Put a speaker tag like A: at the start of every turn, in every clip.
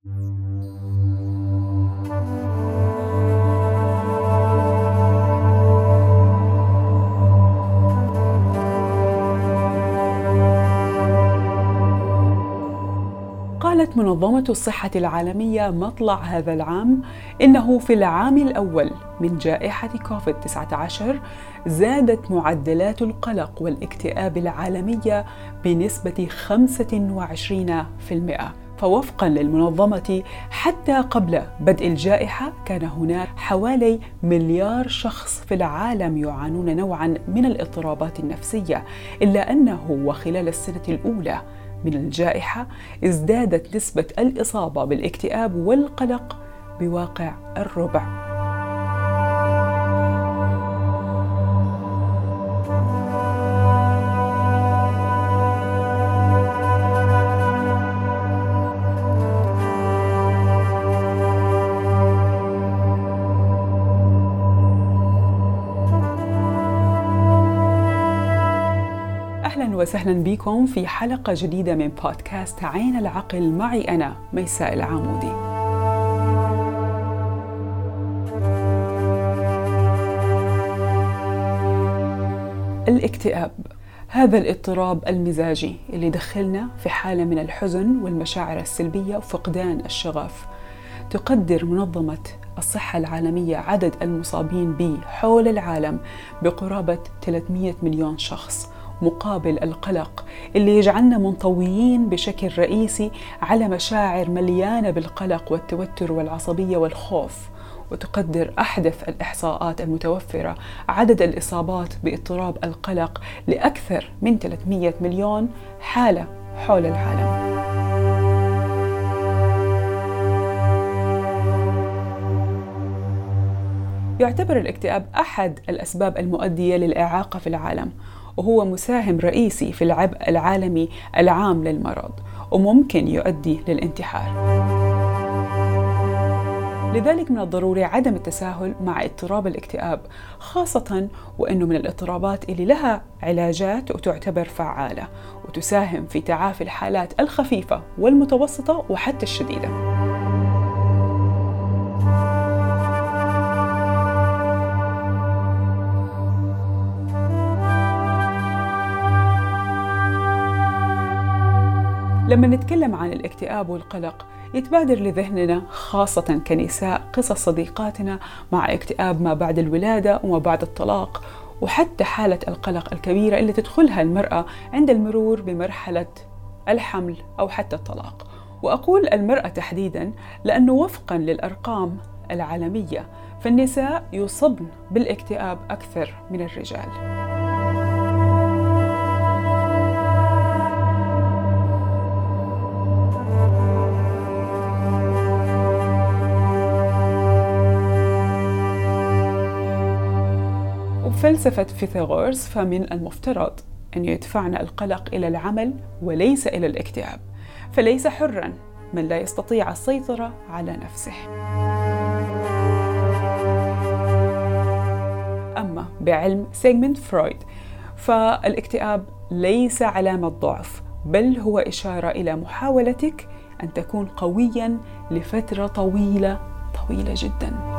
A: قالت منظمة الصحة العالمية مطلع هذا العام إنه في العام الأول من جائحة كوفيد 19 زادت معدلات القلق والاكتئاب العالمية بنسبة 25%. فوفقا للمنظمة حتى قبل بدء الجائحة كان هناك حوالي مليار شخص في العالم يعانون نوعا من الاضطرابات النفسية إلا أنه وخلال السنة الأولى من الجائحة ازدادت نسبة الإصابة بالاكتئاب والقلق بواقع الربع. أهلا وسهلا بكم في حلقة جديدة من بودكاست عين العقل معي أنا ميساء العامودي. الاكتئاب هذا الاضطراب المزاجي اللي يدخلنا في حالة من الحزن والمشاعر السلبية وفقدان الشغف. تقدر منظمة الصحة العالمية عدد المصابين به حول العالم بقرابة 300 مليون شخص مقابل القلق اللي يجعلنا منطويين بشكل رئيسي على مشاعر مليانة بالقلق والتوتر والعصبية والخوف. وتقدر أحدث الإحصاءات المتوفرة. عدد الإصابات باضطراب القلق لأكثر من 300 مليون حالة حول العالم. يعتبر الاكتئاب أحد الأسباب المؤدية للإعاقة في العالم. وهو مساهم رئيسي في العبء العالمي العام للمرض وممكن يؤدي للانتحار. لذلك من الضروري عدم التساهل مع اضطراب الاكتئاب خاصة وأنه من الاضطرابات اللي لها علاجات وتعتبر فعالة وتساهم في تعافي الحالات الخفيفة والمتوسطة وحتى الشديدة. لما نتكلم عن الاكتئاب والقلق يتبادر لذهننا خاصة كنساء قصص صديقاتنا مع اكتئاب ما بعد الولادة وما بعد الطلاق وحتى حالة القلق الكبيرة اللي تدخلها المرأة عند المرور بمرحلة الحمل أو حتى الطلاق. وأقول المرأة تحديدا لأنه وفقا للأرقام العالمية فالنساء يصبن بالاكتئاب أكثر من الرجال. فلسفة فيثاغورس فمن المفترض أن يدفعنا القلق إلى العمل وليس إلى الاكتئاب فليس حرا من لا يستطيع السيطرة على نفسه. أما بعلم سيغموند فرويد فالاكتئاب ليس علامة ضعف بل هو إشارة إلى محاولتك أن تكون قويا لفترة طويلة طويلة جداً.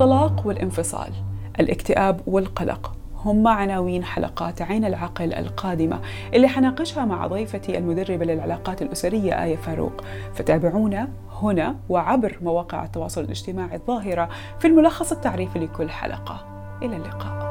A: الطلاق والانفصال الاكتئاب والقلق. هم عناوين حلقات عين العقل القادمة اللي حناقشها مع ضيفتي المدربة للعلاقات الأسرية آية فاروق. فتابعونا هنا وعبر مواقع التواصل الاجتماعي الظاهرة في الملخص التعريفي لكل حلقة. إلى اللقاء.